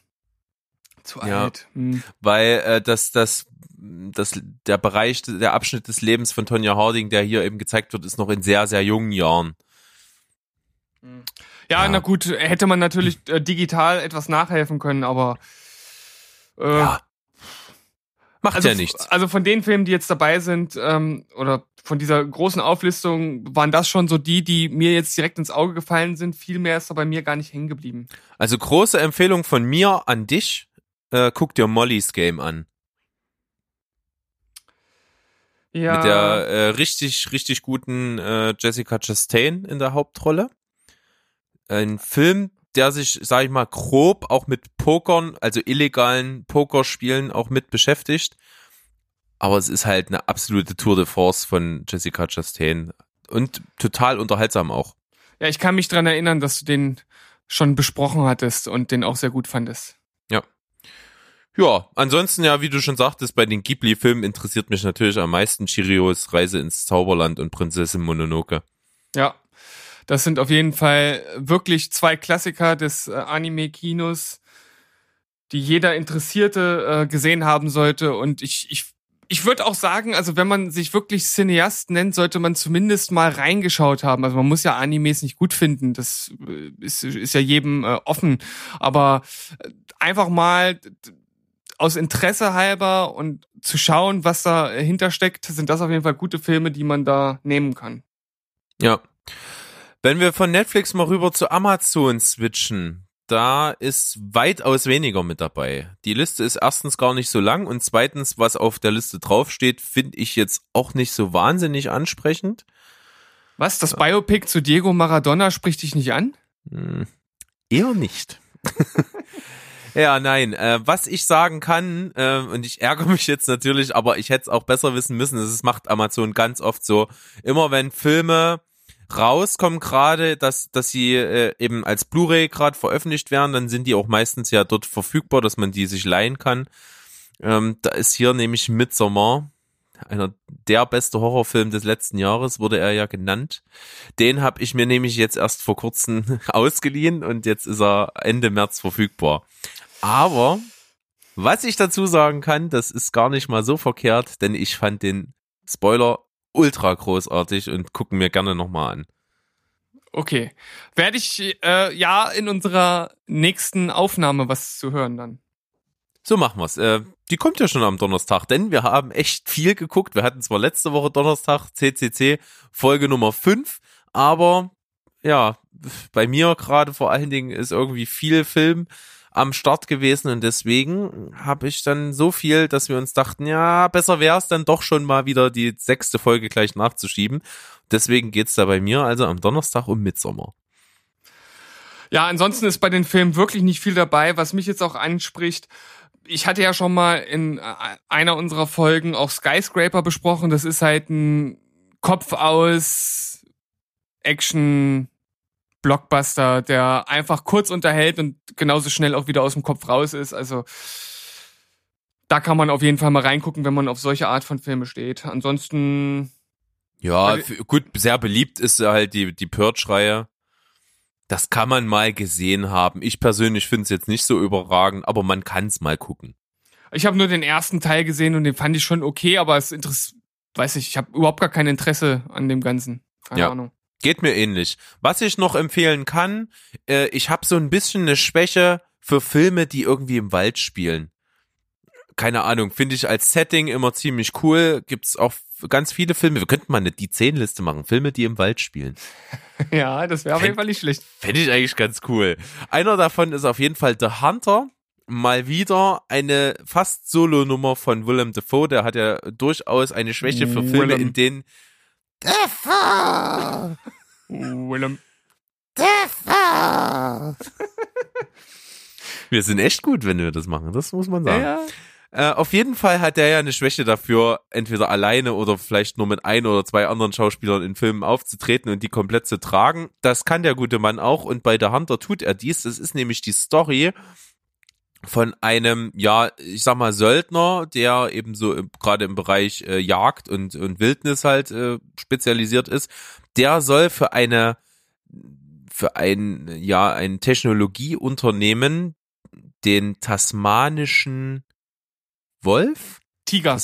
Zu Ja. alt. Hm. weil äh, das, das, das, der Bereich, der Abschnitt des Lebens von Tonya Harding, der hier eben gezeigt wird, ist noch in sehr, sehr jungen Jahren. Ja, Ja. na gut, hätte man natürlich äh, digital etwas nachhelfen können, aber äh, Ja. Macht also, ja nichts. Also von den Filmen, die jetzt dabei sind, ähm, oder von dieser großen Auflistung, waren das schon so die, die mir jetzt direkt ins Auge gefallen sind. Viel mehr ist da bei mir gar nicht hängen geblieben. Also große Empfehlung von mir an dich. Äh, guck dir Molly's Game an. Ja, Mit der äh, richtig, richtig guten äh, Jessica Chastain in der Hauptrolle. Ein Film, der sich, sag ich mal, grob auch mit Pokern, also illegalen Pokerspielen auch mit beschäftigt. Aber es ist halt eine absolute Tour de Force von Jessica Chastain. Und total unterhaltsam auch. ja, ich kann mich dran erinnern, dass du den schon besprochen hattest und den auch sehr gut fandest. Ja, ansonsten ja, wie du schon sagtest, bei den Ghibli-Filmen interessiert mich natürlich am meisten Chirios Reise ins Zauberland und Prinzessin Mononoke. Ja, das sind auf jeden Fall wirklich zwei Klassiker des äh, Anime-Kinos, die jeder Interessierte äh, gesehen haben sollte. Und ich, ich, ich würde auch sagen, also wenn man sich wirklich Cineast nennt, sollte man zumindest mal reingeschaut haben. Also man muss ja Animes nicht gut finden, das äh, ist, ist ja jedem äh, offen. Aber äh, einfach mal aus Interesse halber und zu schauen, was dahinter steckt, sind das auf jeden Fall gute Filme, die man da nehmen kann. Ja. Wenn wir von Netflix mal rüber zu Amazon switchen, da ist weitaus weniger mit dabei. Die Liste ist erstens gar nicht so lang und zweitens, was auf der Liste draufsteht, finde ich jetzt auch nicht so wahnsinnig ansprechend. Was? Das Biopic zu Diego Maradona spricht dich nicht an? Hm, eher nicht. ja, nein. Äh, was ich sagen kann, äh, und ich ärgere mich jetzt natürlich, aber ich hätte es auch besser wissen müssen, ist- macht Amazon ganz oft so. Immer wenn Filme rauskommen gerade, dass, dass sie äh, eben als Blu-ray gerade veröffentlicht werden, dann sind die auch meistens ja dort verfügbar, dass man die sich leihen kann. Ähm, da ist hier nämlich Midsommar, einer der beste Horrorfilm des letzten Jahres, wurde er ja genannt. Den habe ich mir nämlich jetzt erst vor kurzem ausgeliehen und jetzt ist er Ende März verfügbar. Aber was ich dazu sagen kann, das ist gar nicht mal so verkehrt, denn ich fand den Spoiler ultra großartig und gucken mir gerne nochmal an. Okay. Werde ich äh, ja in unserer nächsten Aufnahme was zu hören dann. So machen wir's. Äh, die kommt ja schon am Donnerstag, denn wir haben echt viel geguckt. Wir hatten zwar letzte Woche Donnerstag CCC Folge Nummer 5, aber ja, bei mir gerade vor allen Dingen ist irgendwie viel Film am Start gewesen und deswegen habe ich dann so viel, dass wir uns dachten, ja, besser wäre es dann doch schon mal wieder die sechste Folge gleich nachzuschieben. Deswegen geht's da bei mir also am Donnerstag um Midsommer. Ja, ansonsten ist bei den Filmen wirklich nicht viel dabei, was mich jetzt auch anspricht. Ich hatte ja schon mal in äh, einer unserer Folgen auch Skyscraper besprochen. Das ist halt ein Kopf aus Action Blockbuster, der einfach kurz unterhält und genauso schnell auch wieder aus dem Kopf raus ist. Also da kann man auf jeden Fall mal reingucken, wenn man auf solche Art von Filme steht. Ansonsten Ja, gut, sehr beliebt ist halt die, die Purge-Reihe. Das kann man mal gesehen haben. Ich persönlich finde es jetzt nicht so überragend, aber man kann es mal gucken. Ich habe nur den ersten Teil gesehen und den fand ich schon okay, aber es interessiert, weiß ich, ich habe überhaupt gar kein Interesse an dem Ganzen. Keine Ja. Ahnung. Geht mir ähnlich. Was ich noch empfehlen kann, äh, ich habe so ein bisschen eine Schwäche für Filme, die irgendwie im Wald spielen. Keine Ahnung, finde ich als Setting immer ziemlich cool. Gibt's auch ganz viele Filme. Wir könnten mal eine die 10 Liste machen, Filme, die im Wald spielen. Ja, das wäre auf jeden Fall nicht schlecht. Fände ich eigentlich ganz cool. Einer davon ist auf jeden Fall The Hunter. Mal wieder eine fast Solo-Nummer von Willem Dafoe. Der hat ja durchaus eine Schwäche für Filme, Willem. in denen Willem. wir sind echt gut, wenn wir das machen. Das muss man Ja, sagen. ja. Äh, auf jeden Fall hat der ja eine Schwäche dafür, entweder alleine oder vielleicht nur mit ein oder zwei anderen Schauspielern in Filmen aufzutreten und die komplett zu tragen. Das kann der gute Mann auch und bei der Hunter tut er dies. Das ist nämlich die Story von einem, ja, ich sag mal, Söldner, der eben so gerade im Bereich äh, Jagd und, und Wildnis halt äh, spezialisiert ist. Der soll für eine, für ein, ja, ein Technologieunternehmen den tasmanischen Wolf? Tiger.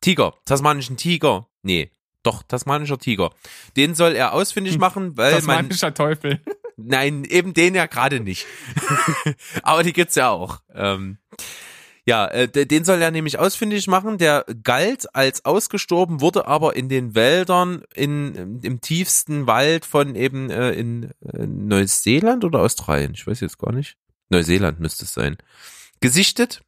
Tiger, tasmanischen Tiger. Nee, doch, tasmanischer Tiger. Den soll er ausfindig Hm, machen, weil man, Tasmanischer Teufel. Nein, eben den ja gerade nicht. Aber die gibt's ja auch. Ähm, ja, äh, den soll er nämlich ausfindig machen. Der galt als ausgestorben, wurde aber in den Wäldern in, im tiefsten Wald von eben äh, in äh, Neuseeland oder Australien, ich weiß jetzt gar nicht. Neuseeland müsste es sein. Gesichtet.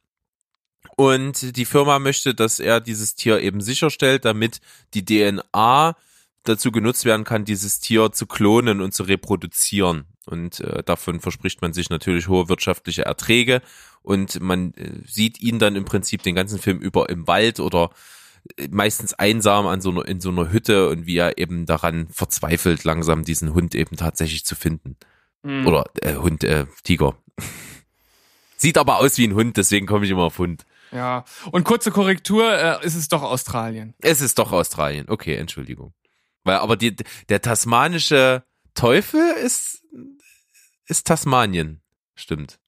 Und die Firma möchte, dass er dieses Tier eben sicherstellt, damit die DNA dazu genutzt werden kann, dieses Tier zu klonen und zu reproduzieren. Und äh, davon verspricht man sich natürlich hohe wirtschaftliche Erträge. Und man äh, sieht ihn dann im Prinzip den ganzen Film über im Wald oder äh, meistens einsam an so einer, in so einer Hütte und wie er eben daran verzweifelt, langsam diesen Hund eben tatsächlich zu finden. Hm. Oder äh, Hund, äh, Tiger. Sieht aber aus wie ein Hund, deswegen komme ich immer auf Hund. Ja. Und kurze Korrektur, äh, ist es doch Australien. Es ist doch Australien. Okay, Entschuldigung. Weil, aber die, der tasmanische Teufel ist, ist Tasmanien. Stimmt.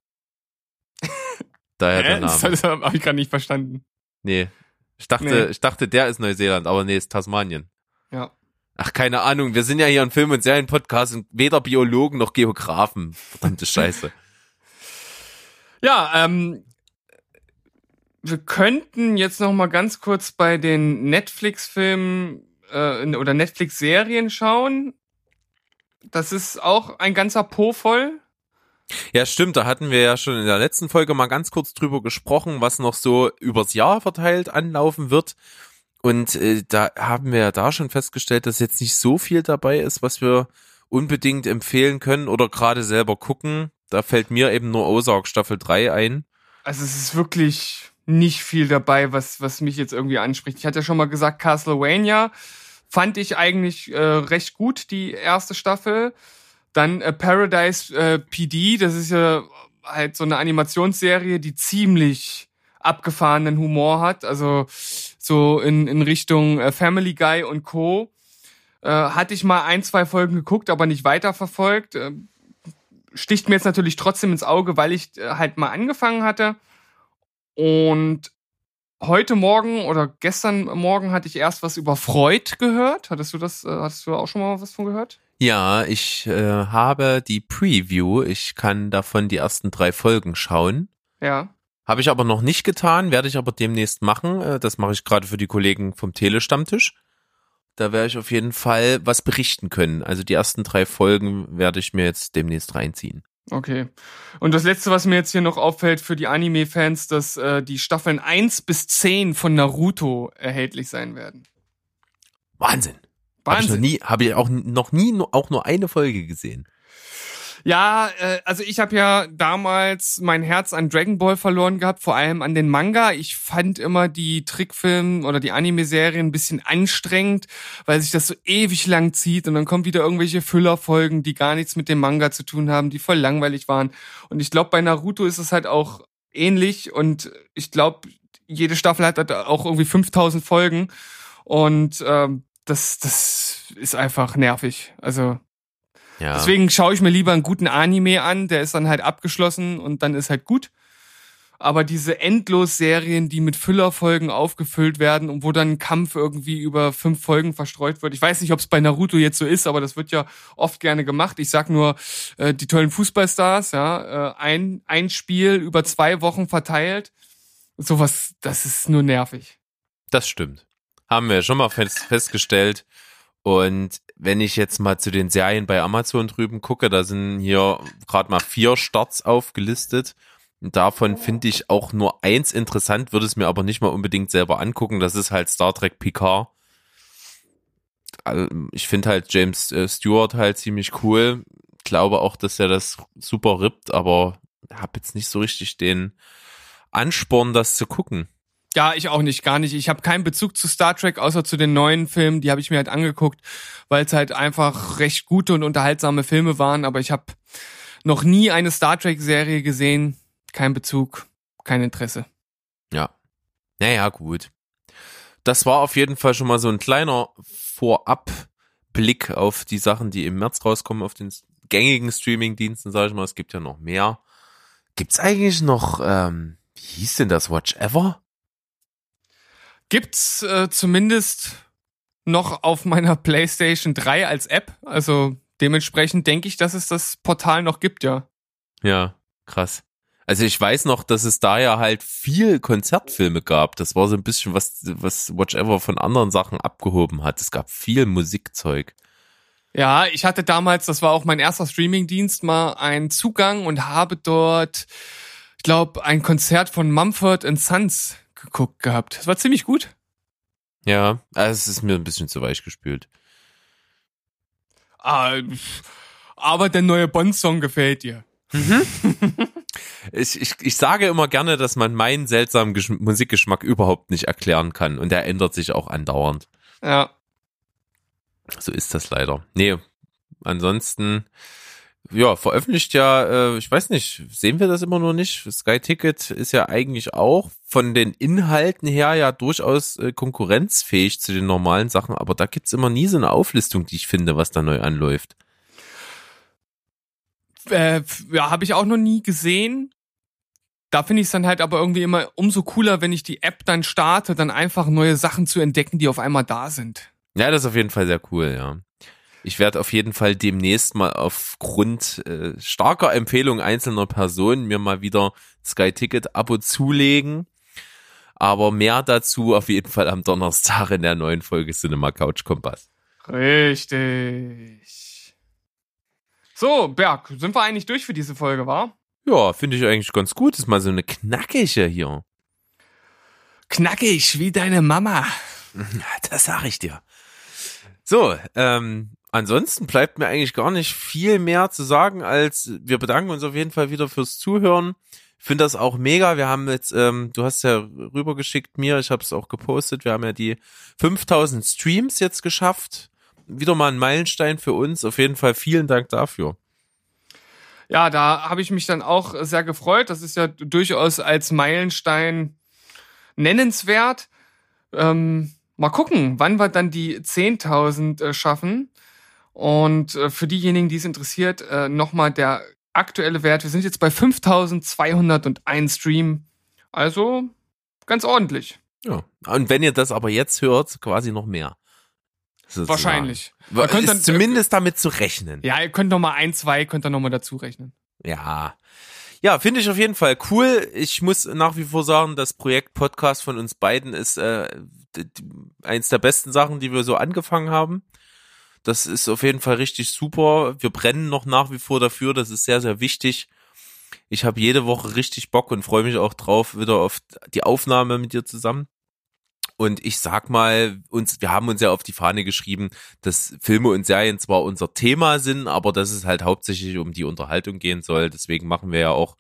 Daher der Hä? Das, Name. das habe ich gerade nicht verstanden. Nee. Ich dachte, Nee. ich dachte, der ist Neuseeland, aber nee, ist Tasmanien. Ja. Ach, keine Ahnung. Wir sind ja hier ein Film- und Serienpodcast und weder Biologen noch Geografen. Verdammte Scheiße. Ja, ähm, wir könnten jetzt noch mal ganz kurz bei den Netflix-Filmen äh, oder Netflix-Serien schauen. Das ist auch ein ganzer Po voll. Ja, stimmt. Da hatten wir ja schon in der letzten Folge mal ganz kurz drüber gesprochen, was noch so übers Jahr verteilt anlaufen wird. Und äh, da haben wir ja da schon festgestellt, dass jetzt nicht so viel dabei ist, was wir unbedingt empfehlen können oder gerade selber gucken. Da fällt mir eben nur Ozark Staffel 3 ein. Also es ist wirklich nicht viel dabei, was, was mich jetzt irgendwie anspricht. Ich hatte ja schon mal gesagt, Castlevania fand ich eigentlich äh, recht gut, die erste Staffel. Dann äh, Paradise äh, PD, das ist ja halt so eine Animationsserie, die ziemlich abgefahrenen Humor hat. Also so in, in Richtung äh, Family Guy und Co. Äh, hatte ich mal ein, zwei Folgen geguckt, aber nicht weiterverfolgt. Äh, sticht mir jetzt natürlich trotzdem ins Auge, weil ich äh, halt mal angefangen hatte. Und heute Morgen oder gestern Morgen hatte ich erst was über Freud gehört. Hattest du das, äh, hattest du auch schon mal was von gehört? Ja, ich äh, habe die Preview. Ich kann davon die ersten drei Folgen schauen. Ja. Habe ich aber noch nicht getan, werde ich aber demnächst machen. Äh, Das mache ich gerade für die Kollegen vom Telestammtisch. Da werde ich auf jeden Fall was berichten können. Also die ersten drei Folgen werde ich mir jetzt demnächst reinziehen. Okay. Und das letzte, was mir jetzt hier noch auffällt für die Anime-Fans, dass äh, die Staffeln 1 bis 10 von Naruto erhältlich sein werden. Wahnsinn. Habe ich noch Wahnsinn. nie, habe ich auch noch nie auch nur eine Folge gesehen. Ja, äh, also ich habe ja damals mein Herz an Dragon Ball verloren gehabt, vor allem an den Manga. Ich fand immer die Trickfilme oder die Anime-Serien ein bisschen anstrengend, weil sich das so ewig lang zieht und dann kommen wieder irgendwelche Füllerfolgen, die gar nichts mit dem Manga zu tun haben, die voll langweilig waren. Und ich glaube, bei Naruto ist es halt auch ähnlich und ich glaube, jede Staffel hat halt auch irgendwie 5000 Folgen und ähm, das, das ist einfach nervig. Also Ja. Deswegen schaue ich mir lieber einen guten Anime an, der ist dann halt abgeschlossen und dann ist halt gut. Aber diese Endlos-Serien, die mit Füllerfolgen aufgefüllt werden und wo dann ein Kampf irgendwie über fünf Folgen verstreut wird. Ich weiß nicht, ob es bei Naruto jetzt so ist, aber das wird ja oft gerne gemacht. Ich sag nur, äh, die tollen Fußballstars, ja, äh, ein, ein Spiel über zwei Wochen verteilt. Sowas, das ist nur nervig. Das stimmt. Haben wir schon mal fest, festgestellt. Und wenn ich jetzt mal zu den Serien bei Amazon drüben gucke, da sind hier gerade mal vier Starts aufgelistet. Davon finde ich auch nur eins interessant, würde es mir aber nicht mal unbedingt selber angucken. Das ist halt Star Trek Picard. Also, Ich finde halt James äh, Stewart halt ziemlich cool. Glaube auch, dass er das super rippt, aber habe jetzt nicht so richtig den Ansporn, das zu gucken. Ja, ich auch nicht, gar nicht. Ich habe keinen Bezug zu Star Trek, außer zu den neuen Filmen. Die habe ich mir halt angeguckt, weil es halt einfach recht gute und unterhaltsame Filme waren. Aber ich habe noch nie eine Star Trek-Serie gesehen. Kein Bezug, kein Interesse. Ja. Naja, gut. Das war auf jeden Fall schon mal so ein kleiner Vorabblick auf die Sachen, die im März rauskommen, auf den gängigen Streaming-Diensten, sag ich mal. Es gibt ja noch mehr. Gibt's eigentlich noch, ähm, wie hieß denn das, Watch Ever? Gibt's äh, zumindest noch auf meiner PlayStation 3 als App. Also dementsprechend denke ich, dass es das Portal noch gibt, ja. Ja, krass. Also ich weiß noch, dass es da ja halt viel Konzertfilme gab. Das war so ein bisschen was, was Watch Ever von anderen Sachen abgehoben hat. Es gab viel Musikzeug. Ja, ich hatte damals, das war auch mein erster Streamingdienst, mal einen Zugang und habe dort, ich glaube, ein Konzert von Mumford Sons geguckt gehabt. Das war ziemlich gut. Ja, also es ist mir ein bisschen zu weich gespült. Ah, aber der neue Bond-Song gefällt dir. Ich, ich, ich sage immer gerne, dass man meinen seltsamen Gesch Musikgeschmack überhaupt nicht erklären kann und der ändert sich auch andauernd. Ja. So ist das leider. Nee, ansonsten, ja, veröffentlicht ja, äh, ich weiß nicht, sehen wir das immer nur nicht? Sky Ticket ist ja eigentlich auch von den Inhalten her ja durchaus äh, konkurrenzfähig zu den normalen Sachen, aber da gibt's immer nie so eine Auflistung, die ich finde, was da neu anläuft. Äh, ja, habe ich auch noch nie gesehen. Da finde ich es dann halt aber irgendwie immer umso cooler, wenn ich die App dann starte, dann einfach neue Sachen zu entdecken, die auf einmal da sind. Ja, das ist auf jeden Fall sehr cool, ja. Ich werde auf jeden Fall demnächst mal aufgrund äh, starker Empfehlung einzelner Personen mir mal wieder Sky Ticket Abo zulegen. Aber mehr dazu auf jeden Fall am Donnerstag in der neuen Folge Cinema Couch Kompass. Richtig. So, Berg, sind wir eigentlich durch für diese Folge, war? Ja, finde ich eigentlich ganz gut. Ist mal so eine knackige hier. Knackig wie deine Mama. Das sag ich dir. So, ähm, ansonsten bleibt mir eigentlich gar nicht viel mehr zu sagen, als wir bedanken uns auf jeden Fall wieder fürs Zuhören. Finde das auch mega. Wir haben jetzt, ähm, du hast ja rübergeschickt mir, ich habe es auch gepostet. Wir haben ja die 5000 Streams jetzt geschafft. Wieder mal ein Meilenstein für uns. Auf jeden Fall vielen Dank dafür. Ja, da habe ich mich dann auch sehr gefreut. Das ist ja durchaus als Meilenstein nennenswert. Ähm, mal gucken, wann wir dann die 10.000 äh, schaffen. Und äh, für diejenigen, die es interessiert, äh, nochmal der aktuelle Wert. Wir sind jetzt bei 5.201 Stream. Also ganz ordentlich. Ja. Und wenn ihr das aber jetzt hört, quasi noch mehr. Sozusagen. Wahrscheinlich. Wa- Man Ist dann- zumindest damit zu rechnen. Ja, ihr könnt noch mal ein, zwei, könnt ihr noch mal dazu rechnen. Ja. Ja, finde ich auf jeden Fall cool. Ich muss nach wie vor sagen, das Projekt Podcast von uns beiden ist äh, eins der besten Sachen, die wir so angefangen haben. Das ist auf jeden Fall richtig super. Wir brennen noch nach wie vor dafür. Das ist sehr, sehr wichtig. Ich habe jede Woche richtig Bock und freue mich auch drauf, wieder auf die Aufnahme mit dir zusammen. Und ich sag mal, uns, wir haben uns ja auf die Fahne geschrieben, dass Filme und Serien zwar unser Thema sind, aber dass es halt hauptsächlich um die Unterhaltung gehen soll. Deswegen machen wir ja auch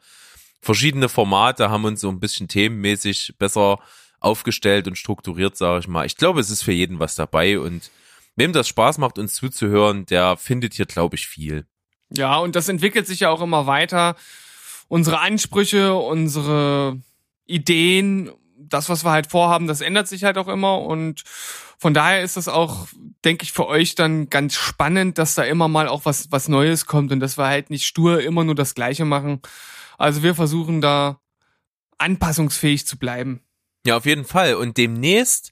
verschiedene Formate, haben uns so ein bisschen themenmäßig besser aufgestellt und strukturiert, sage ich mal. Ich glaube, es ist für jeden was dabei und wem das Spaß macht, uns zuzuhören, der findet hier, glaube ich, viel. Ja, und das entwickelt sich ja auch immer weiter. Unsere Ansprüche, unsere Ideen, das, was wir halt vorhaben, das ändert sich halt auch immer. Und von daher ist das auch, denke ich, für euch dann ganz spannend, dass da immer mal auch was, was Neues kommt und dass wir halt nicht stur immer nur das Gleiche machen. Also wir versuchen da anpassungsfähig zu bleiben. Ja, auf jeden Fall. Und demnächst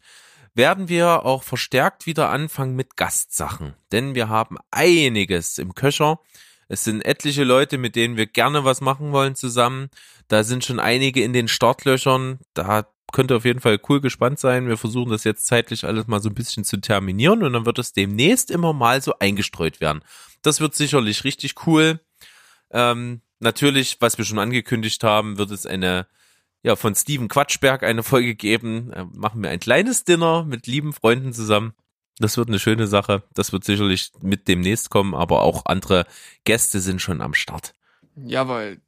werden wir auch verstärkt wieder anfangen mit Gastsachen. Denn wir haben einiges im Köcher. Es sind etliche Leute, mit denen wir gerne was machen wollen zusammen. Da sind schon einige in den Startlöchern. Da könnte auf jeden Fall cool gespannt sein. Wir versuchen das jetzt zeitlich alles mal so ein bisschen zu terminieren und dann wird es demnächst immer mal so eingestreut werden. Das wird sicherlich richtig cool. Ähm, natürlich, was wir schon angekündigt haben, wird es eine ja, von Steven Quatschberg eine Folge geben. Äh, machen wir ein kleines Dinner mit lieben Freunden zusammen. Das wird eine schöne Sache. Das wird sicherlich mit demnächst kommen, aber auch andere Gäste sind schon am Start. Ja, weil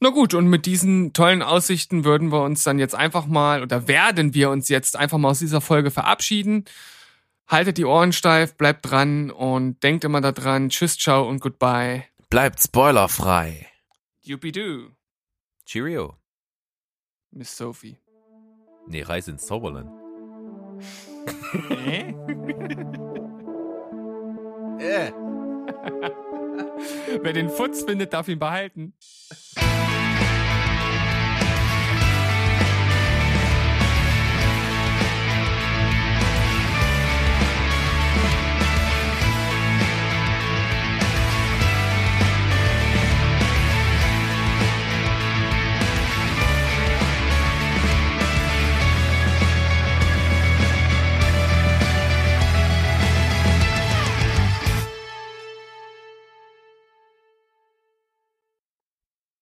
Na gut, und mit diesen tollen Aussichten würden wir uns dann jetzt einfach mal oder werden wir uns jetzt einfach mal aus dieser Folge verabschieden. Haltet die Ohren steif, bleibt dran und denkt immer daran. Tschüss, ciao und goodbye. Bleibt spoilerfrei. Yuppie-doo, Cheerio. Miss Sophie. Nee, Reise ins Zauberland. Äh. Wer den Futz findet, darf ihn behalten.